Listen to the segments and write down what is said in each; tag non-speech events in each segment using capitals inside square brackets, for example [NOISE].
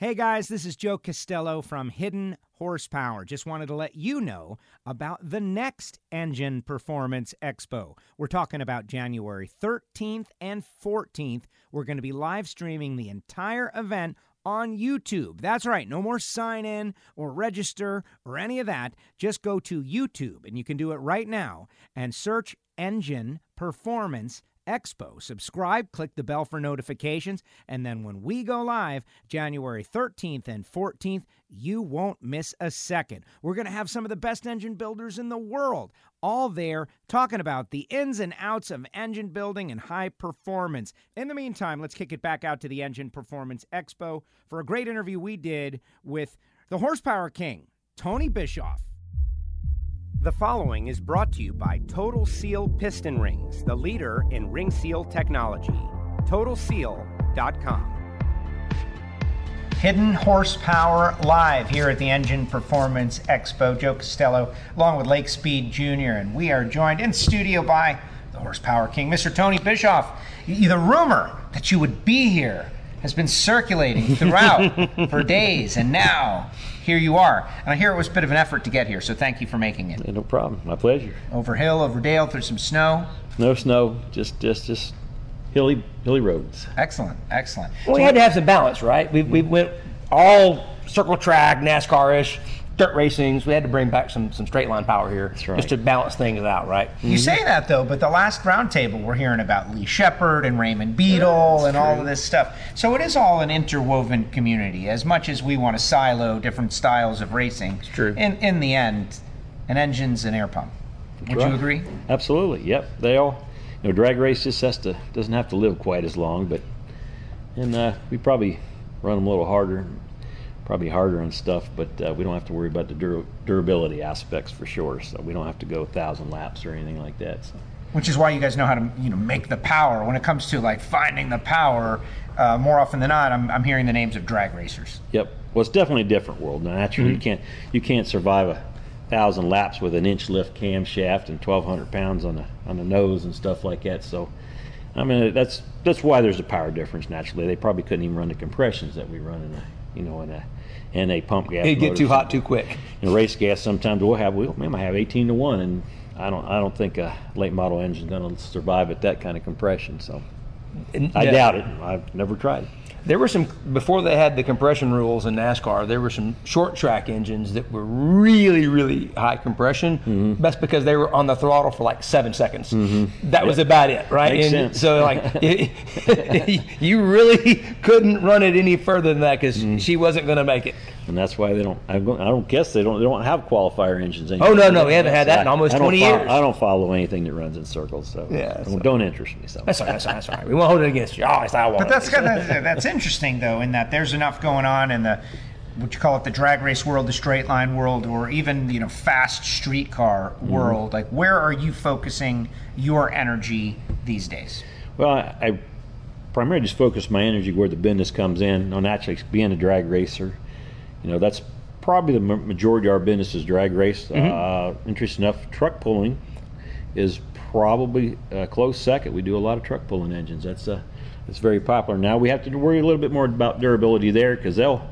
Hey guys, this is Joe Costello from Hidden Horsepower. Just wanted to let you know about the next Engine Performance Expo. We're talking about January 13th and 14th. We're going to be live streaming the entire event on YouTube. That's right, no more sign in or register or any of that. Just go to YouTube and you can do it right now and search Engine Performance Expo. Subscribe, click the bell for notifications, and then when we go live January 13th and 14th, you won't miss a second. We're going to have some of the best engine builders in the world all there talking about the ins and outs of engine building and high performance. In the meantime, let's kick it back out to the Engine Performance Expo for a great interview we did with the Horsepower King, Tony Bischoff. The following is brought to you by Total Seal Piston Rings, the leader in ring seal technology. TotalSeal.com. Hidden Horsepower live here at the Engine Performance Expo. Joe Costello, along with Lake Speed Jr., and we are joined in studio by the Horsepower King, Mr. Tony Bischoff. The rumor that you would be here has been circulating throughout [LAUGHS] for days, and now here you are. And I hear it was a bit of an effort to get here, so thank you for making it. Yeah, no problem. My pleasure. Over hill, over dale, through some snow. No snow, just just just hilly hilly roads. Excellent, excellent. Well, we had to have some balance, right? We, we mm. went all circle track, NASCAR-ish, dirt racings. We had to bring back some some straight line power here, right. just to balance things out, right? You say that though, but the last roundtable we're hearing about Lee Shepherd and Raymond Beadle and all of this stuff. So it is all an interwoven community. As much as we want to silo different styles of racing, it's true. In in the end, an engine's an air pump. Would Right. you agree? Absolutely. Yep. They all, you know, drag race just has to doesn't have to live quite as long, but and uh, we probably run them a little harder, probably harder on stuff, but uh, we don't have to worry about the dur- durability aspects for sure. So we don't have to go a thousand laps or anything like that. So. Which is why you guys know how to you know make the power. When it comes to like finding the power, uh, more often than not, I'm, I'm hearing the names of drag racers. Yep. Well, it's definitely a different world. Now, naturally, Mm-hmm. you can't you can't survive a thousand laps with an inch lift camshaft and 1,200 pounds on the on the nose and stuff like that. So, I mean, that's that's why there's a power difference. Naturally, they probably couldn't even run the compressions that we run in a you know in a in a pump gas. It'd get too hot too quick. And race gas, sometimes we'll have we, might have 18 to one, and I don't I don't think a late model engine's going to survive at that kind of compression. So, And, I doubt it. I've never tried. There were some before they had the compression rules in NASCAR. There were some short track engines that were really, really high compression. Mm-hmm. That's because they were on the throttle for like seven seconds. That was about it, right? Makes and sense. so like [LAUGHS] [LAUGHS] you really couldn't run it any further than that because Mm-hmm. she wasn't going to make it. And that's why they don't. I don't I don't guess they don't. They don't have qualifier engines anymore. Oh, no, no, we haven't had that in almost I don't 20 follow- years. I don't follow anything that runs in circles, so Yeah, don't, so- don't interest me. So That's all right. That's all right. That's all right. We won't hold it against you. Oh, it's I want. But that's kind of, that's interesting though, in that there's enough going on in the what you call it the drag race world, the straight line world, or even you know fast streetcar mm-hmm. world. Like, where are you focusing your energy these days? well, I, I primarily just focus my energy where the business comes in on actually being a drag racer. You know, that's probably the majority of our business is drag race. Mm-hmm. Uh, interesting enough, truck pulling is probably a close second. We do a lot of truck pulling engines. That's uh, it's very popular. Now we have to worry a little bit more about durability there because they'll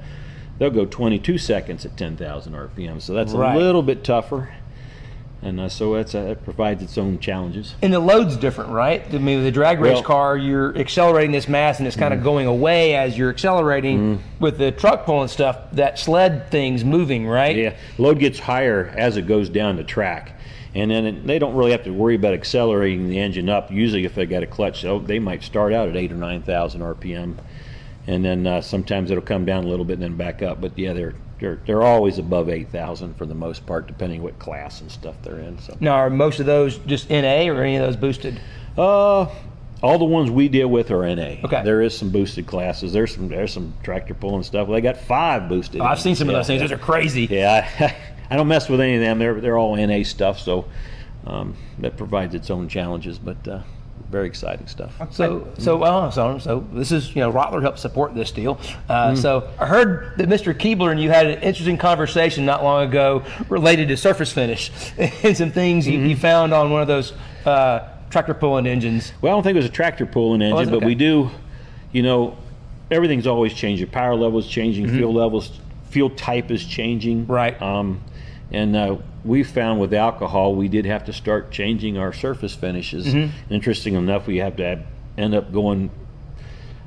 they'll go 22 seconds at 10,000 RPM. So that's Right. a little bit tougher, and uh, so it's, uh, it provides its own challenges. And the load's different, right? I mean, the drag race Well- car, you're accelerating this mass and it's kind of going away as you're accelerating. With the truck pulling stuff, that sled thing's moving, right? Yeah, load gets higher as it goes down the track. And then it, they don't really have to worry about accelerating the engine up. Usually, if they got a clutch, so they might start out at eight or nine thousand RPM, and then uh, sometimes it'll come down a little bit and then back up. But yeah, they're they're, they're always above eight thousand for the most part, depending what class and stuff they're in. So, Now, are most of those just NA or any of those boosted? uh, all the ones we deal with are NA. Okay. There is some boosted classes. There's some there's some tractor pulling stuff. They got five boosted. Oh, I've seen some of those things. yeah. Those are crazy. Yeah, I, [LAUGHS] I don't mess with any of them. They're they're all NA stuff, so um, that provides its own challenges, but uh, very exciting stuff. So, so, uh, so, so this is, you know, Rottler helped support this deal. Uh, So I heard that Mr. Keebler and you had an interesting conversation not long ago related to surface finish [LAUGHS] and some things you, you found on one of those uh, tractor pulling engines. Well, I don't think it was a tractor pulling engine, Oh, it's but we do, you know, everything's always changing. Power levels changing, fuel levels, fuel type is changing. Right. Um, and uh, we found with alcohol, we did have to start changing our surface finishes. Interesting enough, we have to have, end up going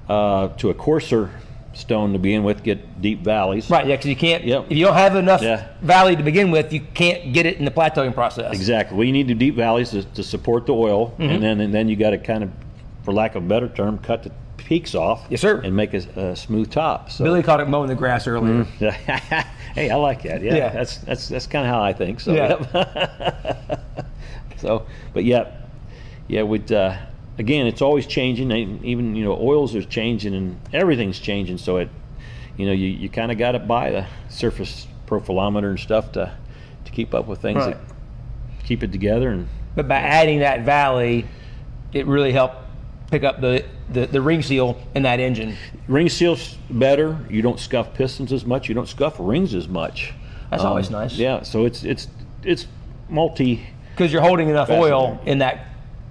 uh, to a coarser stone to begin with, get deep valleys. Right, yeah, because you can't. Yep. If you don't have enough Yeah. valley to begin with, you can't get it in the plateauing process. Exactly. We need the deep valleys to, to support the oil, Mm-hmm. and then and then you got to kind of, for lack of a better term, cut the peaks off. Yes, sir. And make a, a smooth top. So. Billy called it mowing the grass earlier. [LAUGHS] hey, I like that. Yeah, Yeah. that's that's that's kind of how I think. So, Yeah. yep. [LAUGHS] so, but yeah, yeah. With uh, again, it's always changing. and Even you know, oils are changing and everything's changing. So it, you know, you, you kind of got to buy the surface profilometer and stuff to to keep up with things Right. that keep it together and But by adding that valley, it really helped pick up the, the, the ring seal in that engine. ring seals better. You don't scuff pistons as much. You don't scuff rings as much. That's always um, nice. Yeah. So it's it's it's multi. Because you're holding enough oil in that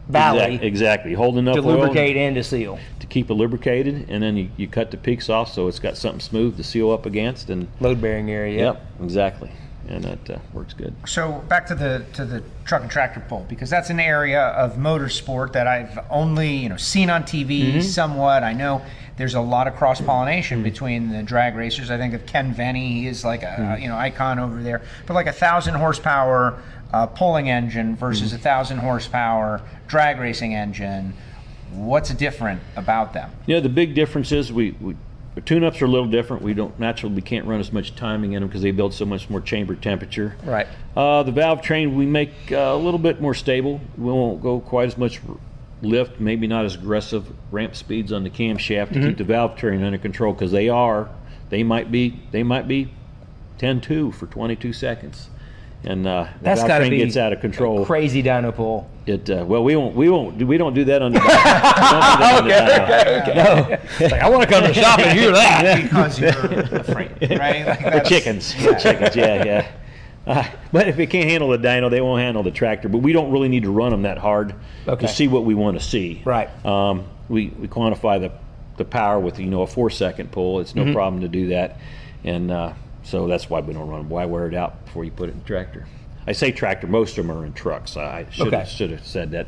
valley Exact- exactly. Hold enough to oil lubricate and to seal. to keep it lubricated, and then you, you cut the peaks off so it's got something smooth to seal up against. And Load bearing area. yep, exactly, and that uh, works good. So back to the to the truck and tractor pull because that's an area of motorsport that I've only you know seen on TV somewhat. I know there's a lot of cross pollination between the drag racers. I think of Ken Venny, he is like a you know icon over there. But like a thousand horsepower uh, pulling engine versus a thousand horsepower drag racing engine. What's different about them? You know, the big difference is we, we the tune-ups are a little different. We don't naturally we can't run as much timing in them because they build so much more chamber temperature. Right. Uh, the valve train we make uh, a little bit more stable. We won't go quite as much lift, maybe not as aggressive ramp speeds on the camshaft to keep the valve train under control because they are they might be they might be 10-2 for 22 seconds, and uh, the That's valve got to be gets out of control. Crazy dyno pull. It uh, well we won't we won't we don't do that on the. we don't do that on the dyno. No. Like, I want to come to the shop and hear that. Because you're afraid, right? [LAUGHS] Like The chickens. The chickens, yeah, yeah. Uh, but if they can't handle the dyno, they won't handle the tractor. But we don't really need to run them that hard Okay. to see what we want to see. Right. Um, we, we quantify the, the power with you know a four second pull. It's no Mm-hmm. problem to do that, and uh, so that's why we don't run them. Why wear it out before you put it in the tractor? I say tractor. Most of them are in trucks. I should Okay. have should have said that.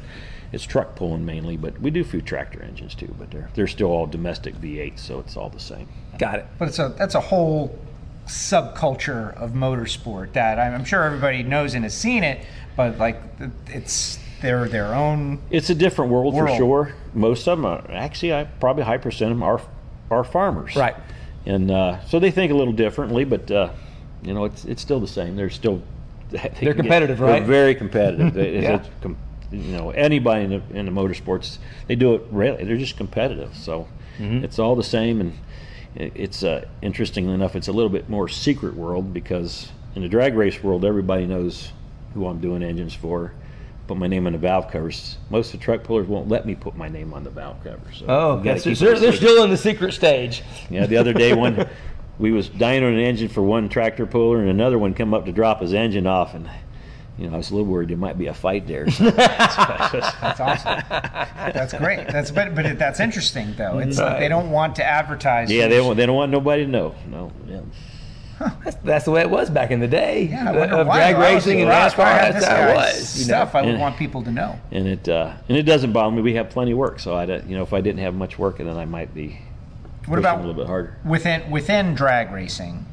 It's truck pulling mainly, but we do a few tractor engines too. But they're they're still all domestic V8s, so it's all the same. Got it. But it's a that's a whole subculture of motorsport that I'm, I'm sure everybody knows and has seen it, but like it's they're their own. It's a different world, for sure. Most of them are actually, I probably a high percent of them are are farmers, Right. And uh, so they think a little differently, but uh, you know, it's it's still the same. They're still [LAUGHS] they get- competitive, they're right? very competitive. They- [LAUGHS] Yeah. com- you know, anybody in the, in the motorsports, they do it really. They're just competitive. So Mm-hmm. it's all the same, and it- it's uh, interesting enough. It's a little bit more secret world because in the drag race world, everybody knows who I'm doing engines for. Put my name on the valve covers. Most of the truck pullers won't let me put my name on the valve covers. So Oh, we gotta okay. So they're, they're still in the secret stage. Yeah, the other day one [LAUGHS] we was dying on an engine for one tractor puller and another one come up to drop his engine off and you know, I was a little worried there might be a fight there. So [LAUGHS] That's awesome. that's great. That's but but it, that's interesting though. It's like they don't want to advertise. yeah, they don't, they don't want nobody to know. No. Yeah. That's, that's the way it was back in the day Yeah, of wonder of why, drag though. I was racing and surprised. NASCAR. I That's how it was. You know? Stuff I would And- want people to know. And it uh, and it doesn't bother me. We have plenty of work, so I you know if I didn't have much work, then I might be What pushing about a little bit harder. within within drag racing?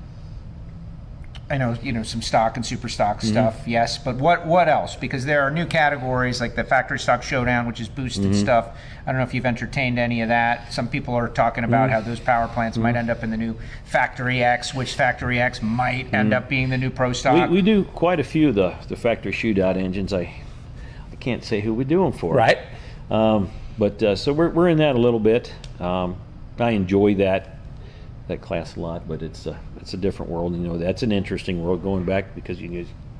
I know you know some stock and super stock Mm-hmm. stuff, yes, but what what else? Because there are new categories like the factory stock showdown, which is boosted Mm-hmm. stuff. I don't know if you've entertained any of that. Some people are talking about Mm-hmm. how those power plants might end up in the new Factory X, which Factory X might end up being the new Pro Mm-hmm. We, stock. we do quite a few of the the factory shootout engines. I I can't say who we do them for. Right. Um, but uh, so we're, we're in that a little bit. Um, I enjoy that that class a lot, but it's a it's a different world. You know, that's an interesting world going back because you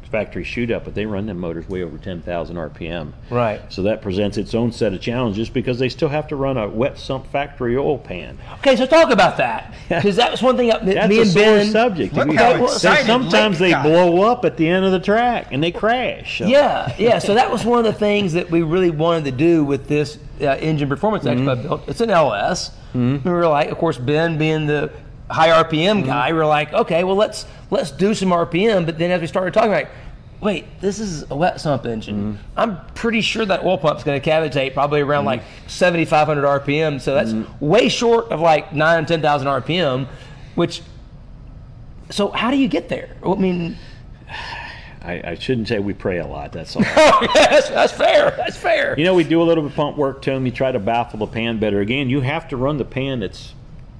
factory shoot up, but they run them motors way over 10,000 RPM. Right. So that presents its own set of challenges because they still have to run a wet sump factory oil pan. Okay, so talk about that [LAUGHS] because that was one thing that That's me a and sore Ben. subject. Look We- how excited sometimes Lake they got. blow up at the end of the track and they crash. So- Yeah, yeah. So that was one of the things that we really wanted to do with this uh, engine performance Mm-hmm. expo build. It's an LS. We were like, of course, Ben being the high RPM Mm-hmm. guy, we are like, okay, well let's let's do some RPM. But then as we started talking, like, wait, this is a wet sump engine. Mm-hmm. I'm pretty sure that oil pump's going to cavitate probably around like 7,500 RPM. So that's Mm-hmm. way short of like nine, 10,000 RPM, which. So how do you get there? I mean, I, I shouldn't say we pray a lot. That's all. [LAUGHS] that's, that's fair. That's fair. You know, we do a little bit of pump work to them. You try to baffle the pan better. Again, you have to run the pan that's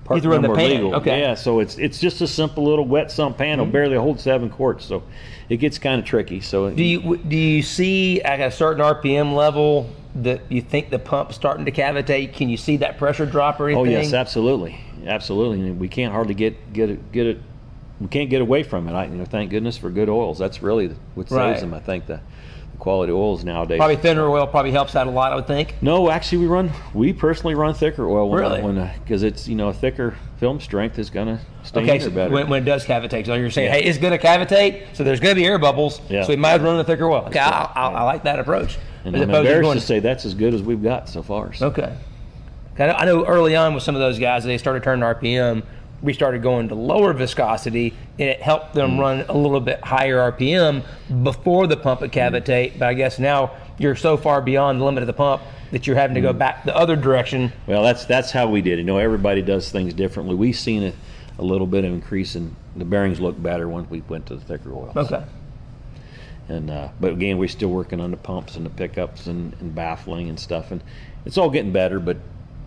part have to run the pan, legal. okay. Yeah, so it's it's just a simple little wet sump pan. It'll mm-hmm. barely hold seven quarts, so it gets kind of tricky. So Do you do you see at a certain RPM level that you think the pump's starting to cavitate? Can you see that pressure drop or anything? Oh yes, absolutely, absolutely. And we can't hardly get get it get it. We can't get away from it. I, you know, thank goodness for good oils. That's really what saves Right. them. I think the quality oils nowadays. Probably thinner oil probably helps out a lot. I would think. No, actually, we run. We personally run thicker oil when Really? when uh, because it's you know a thicker film strength is gonna stay Okay, so better. when, when it does cavitate, so you're saying, Yeah. hey, it's going to cavitate, so there's going to be air bubbles, Yeah. so we might as well run a thicker oil. Okay, I. I, I like that approach. and As I'm embarrassed going- to say that's as good as we've got so far. So. Okay. I know early on with some of those guys, they started turning RPM. We started going to lower viscosity, and it helped them Mm. run a little bit higher RPM before the pump would cavitate. But I guess now you're so far beyond the limit of the pump that you're having to Mm. go back the other direction. Well, that's that's how we did. it. You know, everybody does things differently. We've seen a, a little bit of increase in the bearings look better once we went to the thicker oil. Okay. And uh, but again, we're still working on the pumps and the pickups and, and baffling and stuff, and it's all getting better, but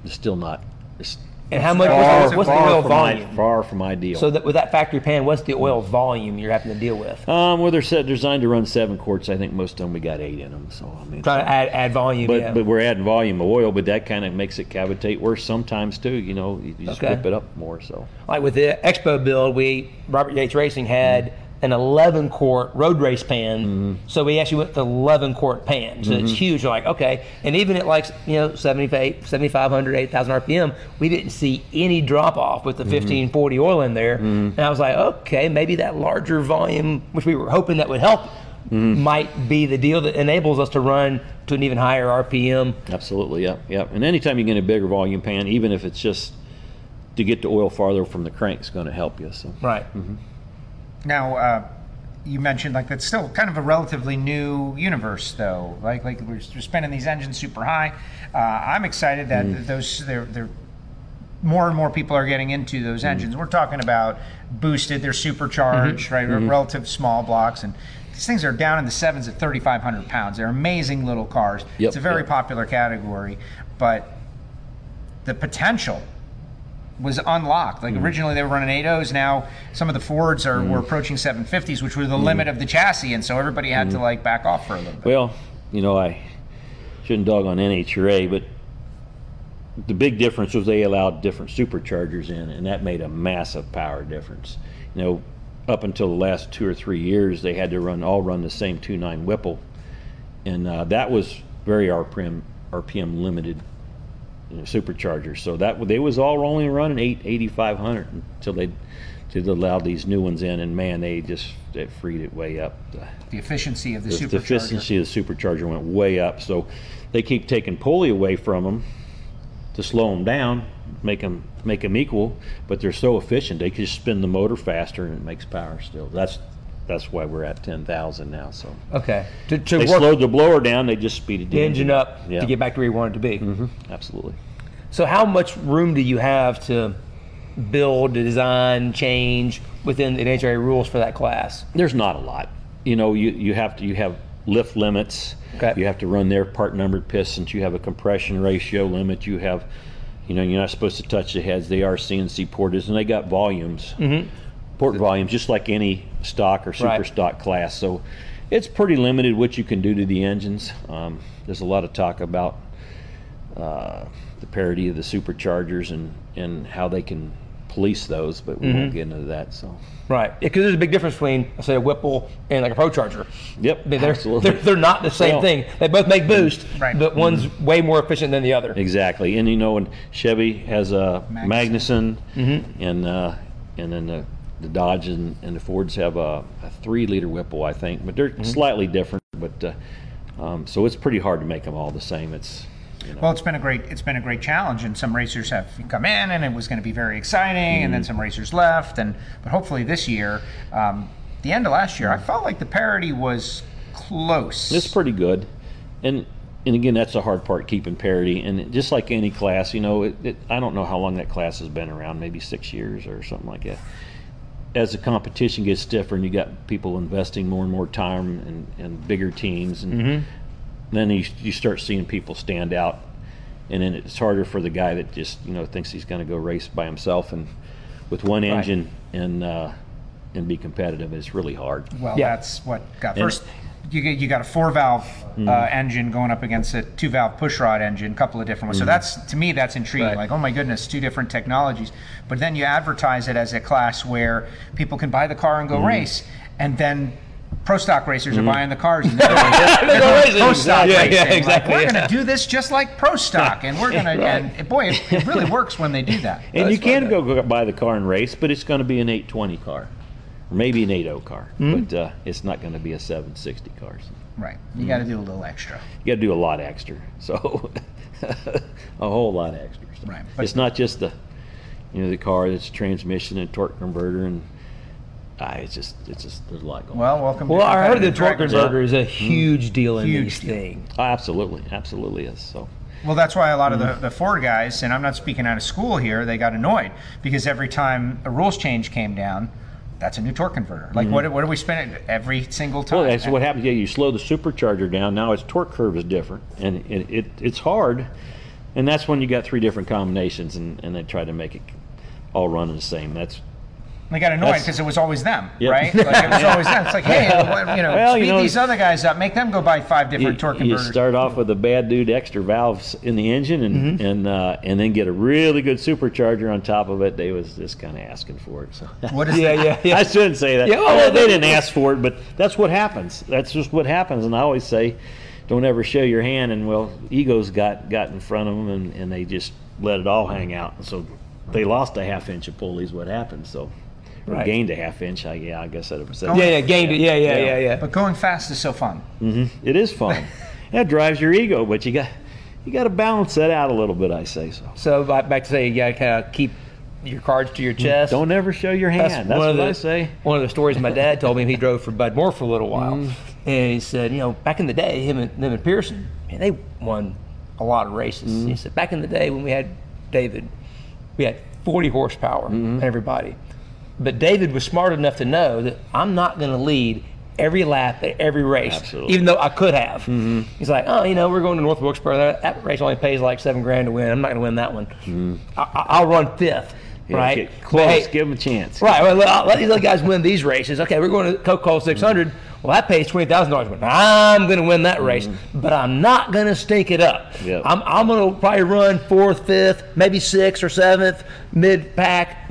it's still not. It's And how much? far, what's, what's the oil i- volume? far from ideal. So that with that factory pan, what's the oil volume you're having to deal with? um, well, they're set designed to run seven quarts. I think most of them we got eight in them. So I mean, Trying to add add volume. but yeah. but we're adding volume of oil, but that kind of makes it cavitate worse sometimes too. You know, you you just Okay. whip it up more. So like with the Expo build, we Robert Yates Racing had an 11 quart road race pan, mm-hmm. so we actually went to 11 quart pan. So it's mm-hmm. huge. We're like, okay, and even at like you know 75, 7,500, 8,000 RPM, we didn't see any drop off with the mm-hmm. 1540 oil in there. And I was like, okay, maybe that larger volume, which we were hoping that would help. Might be the deal that enables us to run to an even higher RPM. absolutely, yep, yep. And anytime you get a bigger volume pan, even if it's just to get the oil farther from the crank, is going to help you. So Right. Now, uh, you mentioned like that's still kind of a relatively new universe, though. Like like we're, we're spinning these engines super high. Uh, I'm excited that Mm. those they're they're more and more people are getting into Mm. those engines. We're talking about boosted, they're supercharged, Mm-hmm. right? Relative small blocks and. These things are down in the sevens at 3,500 pounds. They're amazing little cars. Yep, it's a very yep. popular category, but the potential was unlocked. Like mm. originally they were running 80s. Now some of the Fords are were mm. approaching 750s, which were the mm. limit of the chassis, and so everybody had to like back off for a little bit. Well, you know, I shouldn't dog on NHRA, but the big difference was they allowed different superchargers in, and that made a massive power difference. You know, up until the last two or three years, they had to run all run the same 2.9 Whipple, and uh, that was very RPM RPM limited superchargers. So that they was all only running 8 8500 until they until they allowed these new ones in, and man, they just they freed it way up. the efficiency of the, The, the supercharger. efficiency of the supercharger went way up. So they keep taking pulley away from them to slow them down, make them make them equal. But they're so efficient, they can just spin the motor faster and it makes power still. That's that's why we're at ten thousand now. So Okay. To, to they work slowed the blower down, they just speeded the engine up Yeah, to get back to where you want it to be. hmm absolutely. So, how much room do you have to build, design, change within the NHRA rules for that class? There's not a lot. You know, you, you have to you have lift limits. Okay. You have to run their part numbered pistons. You have a compression ratio limit. You have, you know, you're not supposed to touch the heads. They are CNC porters, and they got volumes, mm-hmm. Port volumes, just like any stock or super Right. stock class. So, it's pretty limited what you can do to the engines. Um, there's a lot of talk about uh, the parity of the superchargers and and how they can police those, but we won't get into that. So, Right. Because there's a big difference between, say, a Whipple and like a Pro Charger. yep, I mean, they're, absolutely. they're, they're not the same Well- thing. They both make boost, Right. but one's way more efficient than the other. Exactly, and you know, and Chevy has a Magnuson. Magnuson, and uh, and then the, the Dodge and, and the Fords have a, a three-liter Whipple, I think, but they're slightly different. But uh, um, so it's pretty hard to make them all the same. It's you know, Well, it's been a great it's been a great challenge, and some racers have come in, and it was going to be very exciting, and then some racers left, and but hopefully this year, um, the end of last year, I felt like the parity was close. it's pretty good, and and again, that's the hard part, keeping parity. And just like any class, you know, it, it, I don't know how long that class has been around, maybe six years or something like that. As the competition gets stiffer, and you got people investing more and more time and, and bigger teams, and then you, you start seeing people stand out, and then it's harder for the guy that just you know thinks he's going to go race by himself and with one engine and uh, and be competitive. It's really hard. well, Yeah. that's what got And- first. You get you got a four valve hmm. uh, engine going up against a two valve pushrod engine, a couple of different ones. So hmm. that's to me that's intriguing. Right. Like oh my goodness, two different technologies. But then you advertise it as a class where people can buy the car and go hmm. race, and then pro stock racers are buying the cars and [LAUGHS] they're going, they're going racing. pro stock Yeah, racing. yeah, Like, exactly, we're yeah. going to do this just like pro stock, and we're going [LAUGHS] to and boy, it, it really works when they do that. And That's you can fun, go, go buy the car and race, but it's going to be an 820 car, or maybe an 80 car, but uh, it's not going to be a 760 car. So Right, you got to do a little extra. you got to do a lot extra. So [LAUGHS] a whole lot extra. So Right, but- it's not just the you know the car, it's transmission and torque converter, and ah, it's just it's just there's a lot going. Well, welcome. Well, to I heard the torque drivers. converter is a huge deal in Huge these things. Oh, absolutely, absolutely is. So Well, that's why a lot of the, the Ford guys, and I'm not speaking out of school here, they got annoyed because every time a rules change came down, that's a new torque converter. Like, mm-hmm. what, what are we spending every single time? Well, that's what happens. Yeah, you slow the supercharger down. Now its torque curve is different, and it, it it's hard. And that's when you got three different combinations, and, and they try to make it all run the same. That's They got annoyed because it was always them, Yep. right? Like, it was [LAUGHS] always them. It's like, hey, [LAUGHS] you know, Well, you know, these other guys up, make them go buy five you, different torque you start off with a bad dude extra valves in the engine, and and uh, and then get a really good supercharger on top of it. They was just kind of asking for it. So what is [LAUGHS] Yeah, the- yeah, yeah. I shouldn't say that. Yeah, well, Well, they didn't ask for it, but that's what happens. That's just what happens. And I always say, don't ever show your hand. And well, egos got got in front of them, and, and they just let it all hang out. And so they lost a half inch of pulleys. What happened? So Right. gained a half inch. I, yeah, I guess I'd have said. Oh, Yeah, yeah, gained it. Yeah, yeah, Yeah. yeah, yeah. But going fast is so fun. It is fun. [LAUGHS] that drives your ego, but you got you got to balance that out a little bit. I say so. So back back to say you gotta kind of keep your cards to your chest. Don't ever show your hand. That's, one of what the, I say. One of the stories my dad told me. He drove for Bud Moore for a little while, Mm. and he said, you know, back in the day, him and him and Pearson, man, they won a lot of races. Mm. He said back in the day when we had David, we had 40 horsepower, Mm-hmm. everybody. But David was smart enough to know that I'm not going to lead every lap at every race, Absolutely. even though I could have. Mm-hmm. He's like, oh, you know, we're going to North Wilkesboro. That, that race only pays like seven grand to win. I'm not going to win that one. I, I- I'll run fifth, Mm-hmm. Yeah, right? Close. hey, give them a chance. Right. Well, I'll let these other guys win these races. Okay, we're going to Coca-Cola 600. Well, that pays twenty thousand dollars. I'm going to win that race, but I'm not going to stink it up. Yep. I'm, I'm going to probably run fourth, fifth, maybe sixth or seventh, mid pack.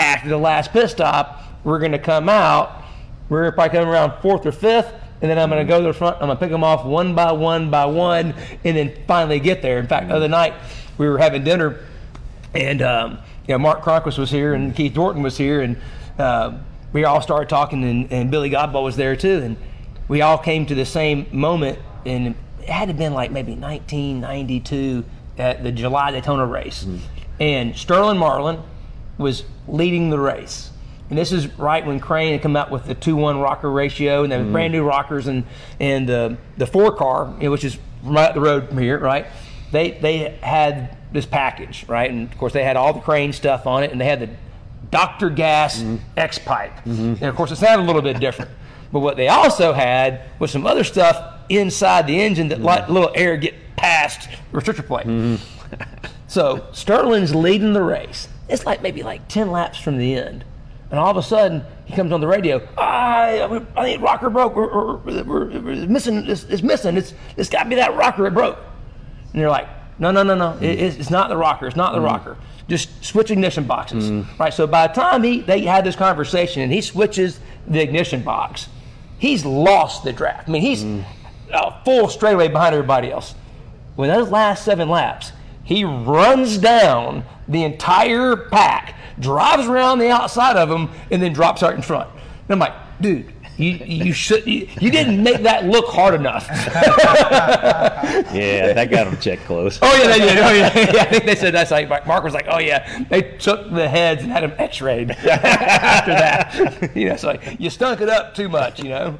After the last pit stop, we're going to come out. We're probably coming around fourth or fifth, and then I'm going to go to the front. I'm going to pick them off one by one by one, and then finally get there. In fact, the other night we were having dinner and um, you know, Mark Cronquist was here, and Keith Dorton was here, and uh, we all started talking, and, and Billy Godbold was there too, and we all came to the same moment, and it had to have been like maybe 1992 at the July Daytona race, and Sterling Marlin was leading the race. And this is right when Crane had come out with the two-one rocker ratio, and the mm-hmm. brand new rockers, and and the the four car, you know, which is right up the road from here, right? They they had this package, right? And of course they had all the Crane stuff on it, and they had the Dr. Gas mm-hmm. X pipe, mm-hmm. and of course it sounded a little bit different. [LAUGHS] But what they also had was some other stuff inside the engine that let a little air get past the restrictor plate. So Sterling's leading the race. It's like maybe like 10 laps from the end. And all of a sudden, he comes on the radio. I, I think rocker broke. We're, we're, we're, we're missing. It's, it's missing. It's, it's got to be that rocker. It broke. And you're like, no, no, no, no. It, it's, it's not the rocker. It's not the rocker. just switch ignition boxes, Mm. right? So by the time he they had this conversation and he switches the ignition box, he's lost the draft. I mean, he's Mm. a full straightaway behind everybody else. When those last seven laps, he runs down the entire pack, drives around the outside of them, and then drops out in front. And I'm like, dude, you you should you, you didn't make that look hard enough. [LAUGHS] Yeah, that got him checked close. oh yeah, they did. Oh yeah, [LAUGHS] yeah. I think they said that's like Mark was like, oh yeah, they took the heads and had them X-rayed [LAUGHS] after that. you know, so like, you stunk it up too much, you know.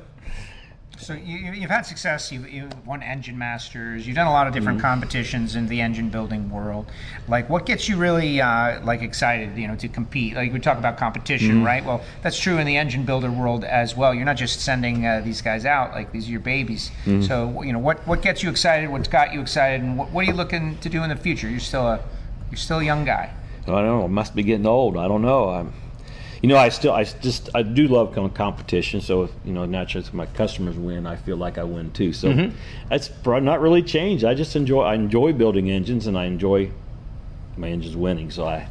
So you, you've had success. You've, you've won engine masters. You've done a lot of different competitions in the engine building world. Like, what gets you really uh, like excited? You know, to compete. Like we talk about competition, right? Well, that's true in the engine builder world as well. You're not just sending uh, these guys out. Like these are your babies. So you know, what what gets you excited? What's got you excited? And what, what are you looking to do in the future? You're still a you're still a young guy. I don't know. I must be getting old. I don't know. I'm, you know, I still, I just, I do love com- competition. So, if, you know, naturally, if my customers win, I feel like I win too. So, mm-hmm. that's not really changed. I just enjoy, I enjoy building engines, and I enjoy my engines winning. So, I,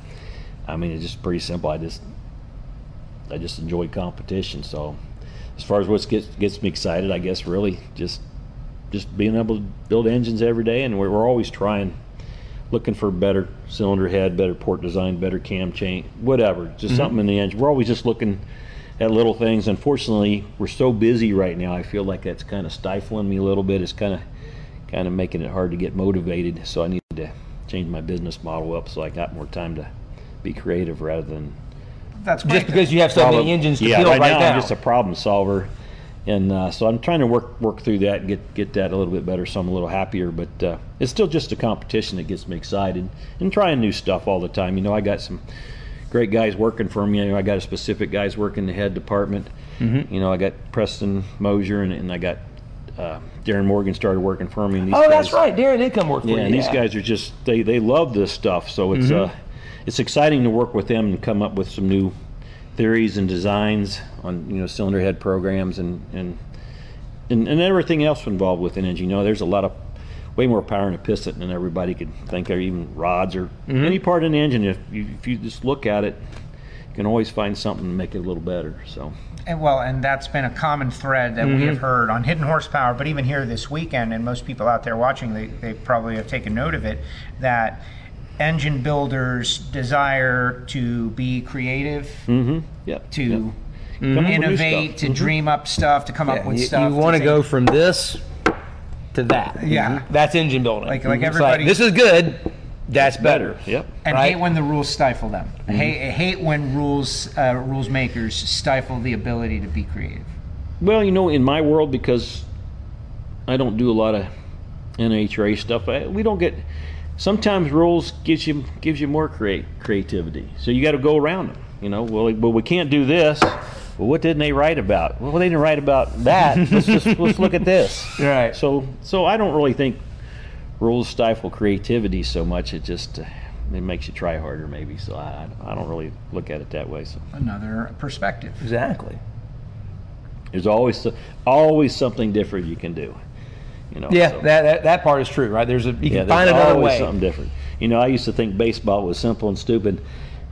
I mean, it's just pretty simple. I just, I just enjoy competition. So, as far as what gets gets me excited, I guess really just, just being able to build engines every day, and we're, we're always trying looking for better cylinder head, better port design, better cam chain, whatever. Just mm-hmm. something in the engine. We're always just looking at little things. Unfortunately, we're so busy right now. I feel like that's kind of stifling me a little bit. It's kind of kind of making it hard to get motivated. So I need to change my business model up so I got more time to be creative rather than That's Just because you have so many engines to yeah, build right, right, now, now. I'm just a problem solver, and uh, so I'm trying to work work through that and get get that a little bit better, so I'm a little happier. But uh, it's still just a competition that gets me excited and trying new stuff all the time. You know, I got some great guys working for me. You know, I got a specific guys working the head department. Mm-hmm. You know, I got Preston Mosier and, and I got uh, Darin Morgan started working for me. Oh, that's guys- right. Darren did come work for yeah, you. and these guys are just they they love this stuff. So it's uh it's exciting to work with them and come up with some new theories and designs on you know cylinder head programs and and and, and everything else involved with an engine. You know, there's a lot of way more power in a piston than everybody could think, or even rods or mm-hmm. any part in the engine. If you, if you just look at it, you can always find something to make it a little better. So. And well, and that's been a common thread that we mm-hmm. have heard on Hidden Horsepower, but even here this weekend, and most people out there watching, they, they probably have taken note of it, that engine builders desire to be creative, Mm-hmm. Yep. to yep. Innovate, to Mhm. dream up stuff, to come up with you, stuff. You want to go from this to that. Yeah. That's engine building. Like- like It's everybody- this is good. That's better. Yep. and right? hate when the rules stifle them. Hate, hate when rules uh, rules makers stifle the ability to be creative. Well, you know, in my world, because I don't do a lot of NHRA stuff, I, we don't get. Sometimes rules gives you gives you more create creativity, so you got to go around them. You know, well, well, we can't do this. Well, what didn't they write about? Well, they didn't write about that. [LAUGHS] let's just let's look at this. Right. So, so I don't really think rules stifle creativity so much. It just uh, it makes you try harder, maybe. So I I don't really look at it that way. So Another perspective. Exactly. there's always always something different you can do. You know. Yeah, so- that, that that part is true, right? There's a you yeah, can find another way. something different. You know, I used to think baseball was simple and stupid,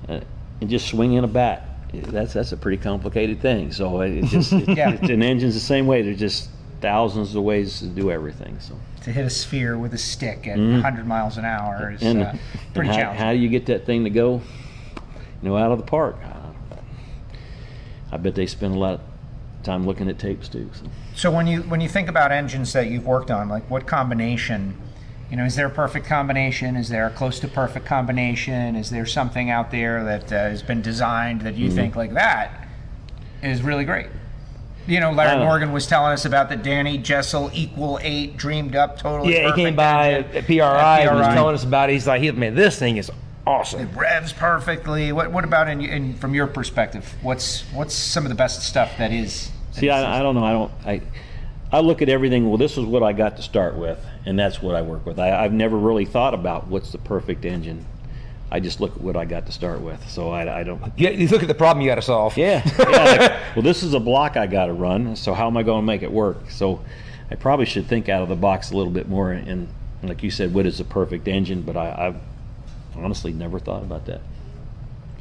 uh, and just swinging a bat. That's that's a pretty complicated thing. So it just it, [LAUGHS] Yeah. it's, and engines the same way. There's just thousands of ways to do everything. So To hit a sphere with a stick at 100 miles an hour is and, uh, pretty how, challenging. how do you get that thing to go, you know, out of the park? I bet they spend a lot of time looking at tapes too. So. So when you when you think about engines that you've worked on, like what combination, you know, is there a perfect combination? Is there a close to perfect combination? Is there something out there that uh, has been designed that Mm-hmm. you think like that is really great? You know, Larry Morgan was telling us about the Danny Jesel Equal Eight dreamed up totally. Yeah, he came by engine. at PRI and was telling us about it. He's like, he, man, this thing is awesome. It revs perfectly. What what about in, in from your perspective? What's what's some of the best stuff that is? See, I, I don't know. I don't. I I look at everything. Well, this is what I got to start with, and that's what I work with. I, I've never really thought about what's the perfect engine. I just look at what I got to start with. So I, I don't. Yeah, you look at the problem you got to solve. Yeah. yeah [LAUGHS] like, well, this is a block I got to run. So how am I going to make it work? So I probably should think out of the box a little bit more. And, and like you said, what is the perfect engine? But I, I've honestly never thought about that.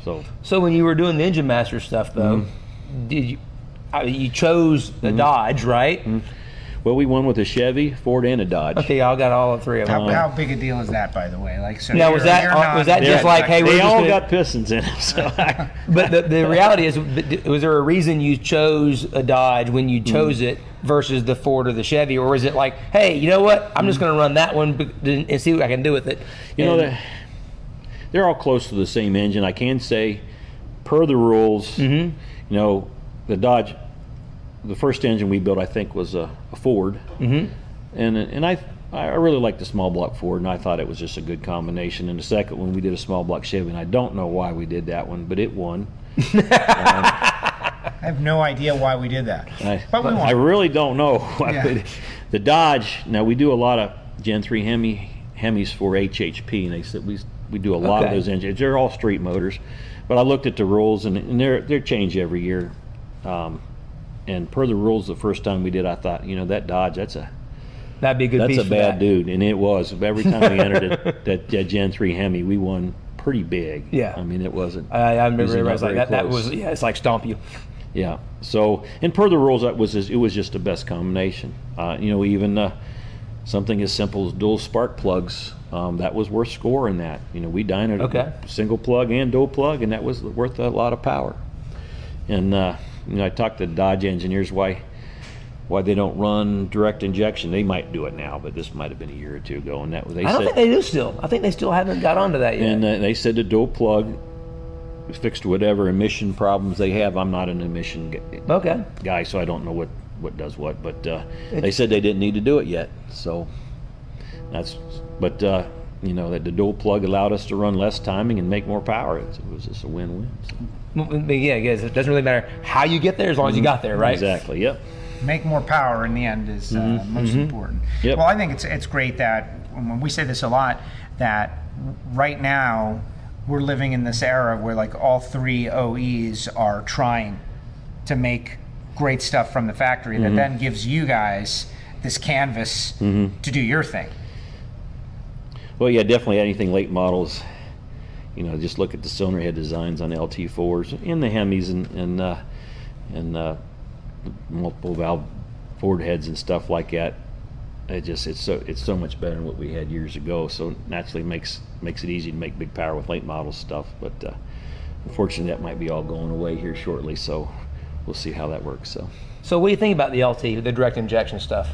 So So when you were doing the engine master stuff, though, Mm-hmm. did you? I mean, you chose the Dodge, right? well, we won with a Chevy, Ford, and a Dodge. Okay, y'all got all the three of them. How, how big a deal is that, by the way? Like, so Now, was that- uh, was that just like, hey, we're they all gonna- got pistons in them. So I, [LAUGHS] But the, the reality is, was there a reason you chose a Dodge when you chose it versus the Ford or the Chevy, or is it like, hey, you know what? I'm just going to run that one and see what I can do with it. You know, And- they're, they're all close to the same engine. I can say, per the rules, Mm-hmm. you know, the Dodge, the first engine we built, I think, was a, a Ford. Mm-hmm. And and I I really liked the small block Ford, and I thought it was just a good combination. And the second one, we did a small block Chevy, and I don't know why we did that one, but it won. [LAUGHS] I have no idea why we did that. I, But we I really don't know. why Yeah. we- the Dodge. Now we do a lot of Gen three Hemi Hemis for HHP, and they said we we do a lot of those engines. They're all street motors, but I looked at the rules, and, and they're they're changed every year. Um, and per the rules, the first time we did, I thought, you know, that Dodge, that's a that'd be a good that's a bad that. dude, and it was. Every time we entered it, [LAUGHS] that, that Gen three Hemi, we won pretty big. Yeah. I mean, it wasn't. I, I remember everybody was like, that, that was, yeah, it's like stomp you. Yeah. So, and per the rules, that was just, it was just the best combination. Uh, you know, even uh, something as simple as dual spark plugs. Um, that was worth scoring. That you know, we dynoed Okay. single plug and dual plug, and that was worth a lot of power. And uh, you know, I talked to Dodge engineers why why they don't run direct injection. They might do it now, but this might have been a year or two ago. And that they I don't said, think they do still. I think they still haven't got onto that yet. and uh, they said the dual plug fixed whatever emission problems they have. I'm not an emission g- okay. guy, so I don't know what what does what. But uh, they said they didn't need to do it yet. So that's. But uh, you know that the dual plug allowed us to run less timing and make more power. It, was just a win-win. So. Well, I mean, Yeah, I guess it doesn't really matter how you get there as long as you got there, right? Exactly. Yep. make more power in the end is uh, most important. Mm-hmm. Yep. Well, I think it's it's great that when we say this a lot that right now we're living in this era where like all three OEs are trying to make great stuff from the factory Mm-hmm. that then gives you guys this canvas Mm-hmm. to do your thing. Well, yeah, definitely anything late models. You know, just look at the cylinder head designs on LT4s and the Hemis and and uh, and uh, multiple valve Ford heads and stuff like that. It just it's so it's so much better than what we had years ago. So naturally makes makes it easy to make big power with late model stuff. But uh, unfortunately, that might be all going away here shortly. So we'll see how that works. So. So what do you think about the LT, the direct injection stuff?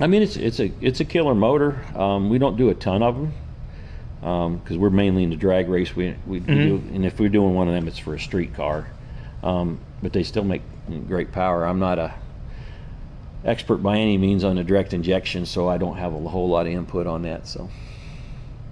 I mean, it's it's a it's a killer motor. Um, we don't do a ton of them because we're mainly in the drag race. We we, we do, and if we're doing one of them, it's for a street car. Um, but they still make great power. I'm not a expert by any means on the direct injection, so I don't have a whole lot of input on that. So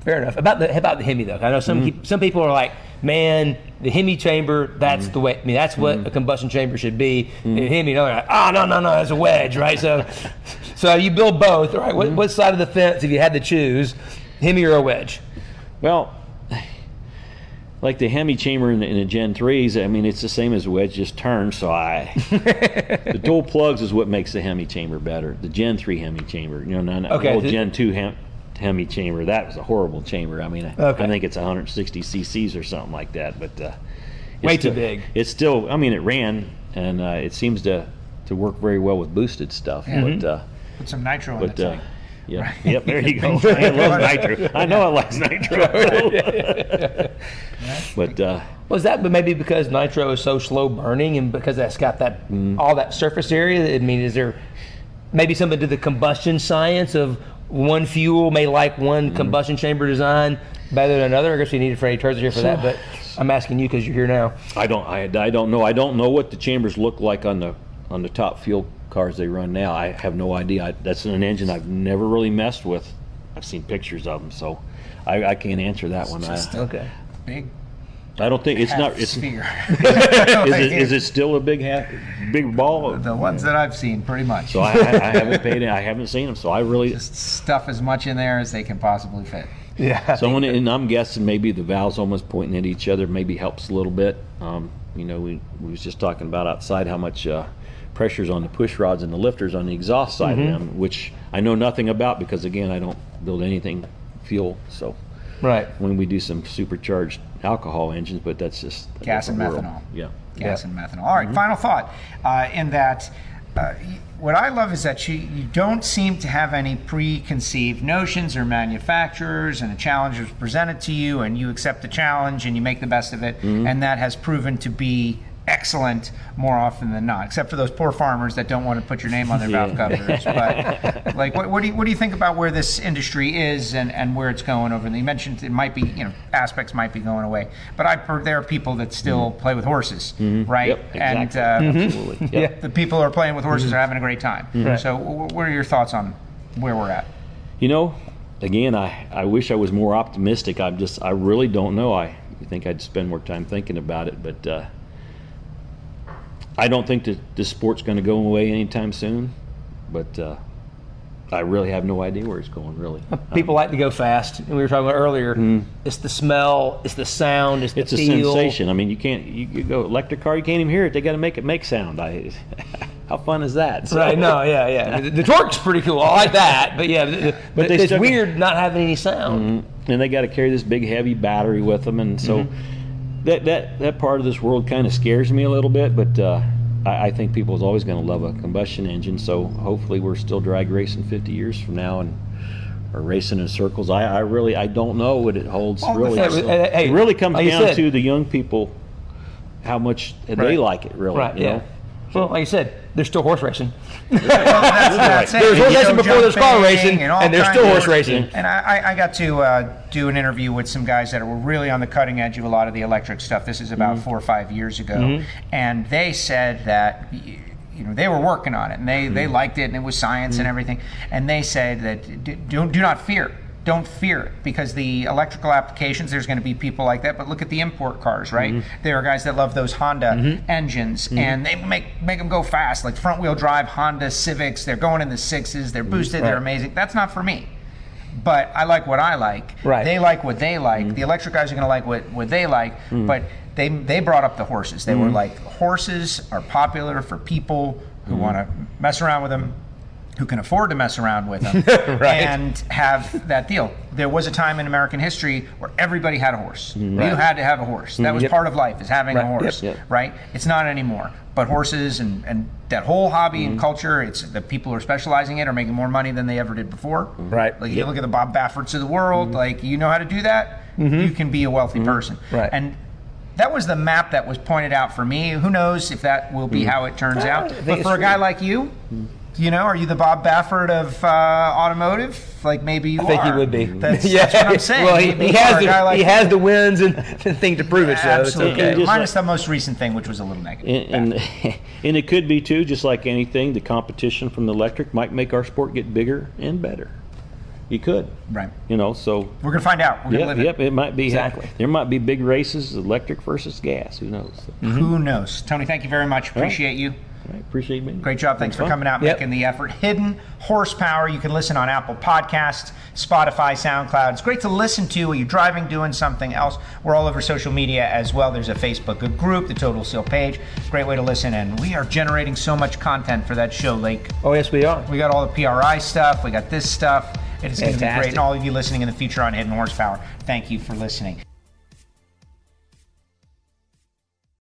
Fair enough. About the about the Hemi though, I know some Mm-hmm. some people are like, man, the Hemi chamber, that's the way. I mean, that's what Mm-hmm. a combustion chamber should be. The Hemi, no, like, oh no no no, that's a wedge, right? So, [LAUGHS] so you build both, right? Mm-hmm. What, what side of the fence, if you had to choose, Hemi or a wedge? Well, like the Hemi chamber in the, in the Gen 3s, I mean, it's the same as a wedge, just turns. So I, [LAUGHS] the dual plugs is what makes the Hemi chamber better. The Gen 3 Hemi chamber, you know, not Okay, the old th- Gen 2 Hem, Hemi chamber, that was a horrible chamber. I mean, I, Okay. I think it's 160 cc's or something like that, but uh, it's Way too still- big. It's still, I mean, it ran and uh, it seems to to work very well with boosted stuff, but. Uh, Put some nitro in the uh, tank. Yeah, yep, there you go. [LAUGHS] I love nitro. I know it likes nitro. [LAUGHS] but uh, Was that but maybe because nitro is so slow burning and because that's got that Mm. all that surface area? I mean, is there maybe something to the combustion science of one fuel may like one Mm. combustion chamber design better than another? I guess we needed Freddie Turzer here for that, but I'm asking you because you're here now. I don't, I, I don't know. I don't know what the chambers look like on the on the top fuel cars they run now. I have no idea. I, that's an engine I've never really messed with. I've seen pictures of them, so I, I can't answer that one. I, Okay. Big I don't think it's not. It's, [LAUGHS] is, it, [LAUGHS] is it still a big half, big ball? the ones that I've seen, pretty much. So I, I, I haven't paid. I haven't seen them. So I really. Just stuff as much in there as they can possibly fit. Yeah. So when, and I'm guessing maybe the valves almost pointing at each other maybe helps a little bit. Um, you know, we, we was just talking about outside how much uh, pressure's on the push rods and the lifters on the exhaust side of them, which I know nothing about because again I don't build anything fuel. So Right. when we do some supercharged alcohol engines, but that's just Gas and different methanol. Yeah. gas and methanol. All right, final thought. Uh, in that, uh, what I love is that you, you don't seem to have any preconceived notions or manufacturers, and a challenge is presented to you, and you accept the challenge and you make the best of it, and that has proven to be excellent more often than not, except for those poor farmers that don't want to put your name on their valve covers. But [LAUGHS] like, what, what do you what do you think about where this industry is and, and where it's going over? there? You mentioned it might be you know aspects might be going away, but I've heard there are people that still mm-hmm. play with horses, mm-hmm. right? Yep, And uh, mm-hmm. Absolutely. [LAUGHS] Yep. the people who are playing with horses are having a great time. So, wh- what are your thoughts on where we're at? You know, again, I, I wish I was more optimistic. I'm just, I really don't know. I think I'd spend more time thinking about it, but uh, I don't think that this sport's going to go away anytime soon. But uh, I really have no idea where it's going, really. Uh, people like to go fast, and we were talking about earlier. Mm-hmm. It's the smell, it's the sound, it's the It's a sensation. I mean, you can't, you, you go electric car, you can't even hear it. They got to make it make sound. I, [LAUGHS] how fun is that? So- Right? No, yeah, yeah. [LAUGHS] The, the torque's pretty cool. I like that, but yeah, the, But they it's weird not having any sound. Mm-hmm. and they got to carry this big heavy battery with them, and so mm-hmm. That that that part of this world kind of scares me a little bit. But uh, I, I think people is always going to love a combustion engine. So hopefully, we're still drag racing 50 years from now and. Or racing in circles. I, I really I don't know what it holds. Well, really, So Hey, it really comes like down said- to the young people, how much they like it. Really, Right? you Yeah. know? Well, like you said, there's still horse racing. That's, [LAUGHS] that's. There's horse racing before there's car racing, all and there's still horse racing. And I, I- I got to uh, do an interview with some guys that were really on the cutting edge of a lot of the electric stuff. This is about mm-hmm. four or five years ago, mm-hmm. and they said that. You know, they were working on it, and they, they mm-hmm. liked it, and it was science and everything. And they said that do, do not fear, don't fear it, because the electrical applications, there's going to be people like that. But look at the import cars, right? Mm-hmm. There are guys that love those Honda mm-hmm. engines, mm-hmm. and they make make them go fast, like front wheel drive Honda Civics. They're going in the sixes. They're boosted. They're amazing. That's not for me. But I like what I like. Right. They like what they like. The electric guys are going to like what, what they like. Mm. But they they brought up the horses. They were mm. like, horses are popular for people who want to mess around with them, who can afford to mess around with them, [LAUGHS] and have that deal. There was a time in American history where everybody had a horse. You had to have a horse. That was Yep. part of life, is having a Right. Yep. horse. Yep. Right? It's not anymore. But horses and, and that whole hobby and culture, it's the people who are specializing in it are making more money than they ever did before. Right. Like you look at the Bob Bafferts of the world, like you know how to do that, you can be a wealthy person. Right. And that was the map that was pointed out for me. Who knows if that will be how it turns out? But for a guy true. like you, you know, are you the Bob Baffert of uh, automotive? Like maybe you I think he would be. That's, [LAUGHS] that's what I'm saying. Well, he, he has the, like he has the wins and the thing to prove it. So it's Absolutely. okay. Just Minus like- the most recent thing, which was a little negative. And, and [LAUGHS] and it could be too, just like anything, the competition from the electric might make our sport get bigger and better. You could, right. you know. So We're gonna find out. We're gonna Yep, live it. yep. It might be Exactly. There might be big races, electric versus gas. Who knows? Who knows? Tony, thank you very much. Appreciate you. Right, appreciate me. Great job. Thanks for fun. coming out Yep. making the effort. Hidden Horsepower. You can listen on Apple Podcasts, Spotify, SoundCloud. It's great to listen to while you're driving, doing something else. We're all over social media as well. There's a Facebook group, the Total Seal page. Great way to listen. And we are generating so much content for that show, Lake. Oh yes, we are. We got all the PRI stuff. We got this stuff. It is going to be great. And all of you listening in the future on Hidden Horsepower, thank you for listening.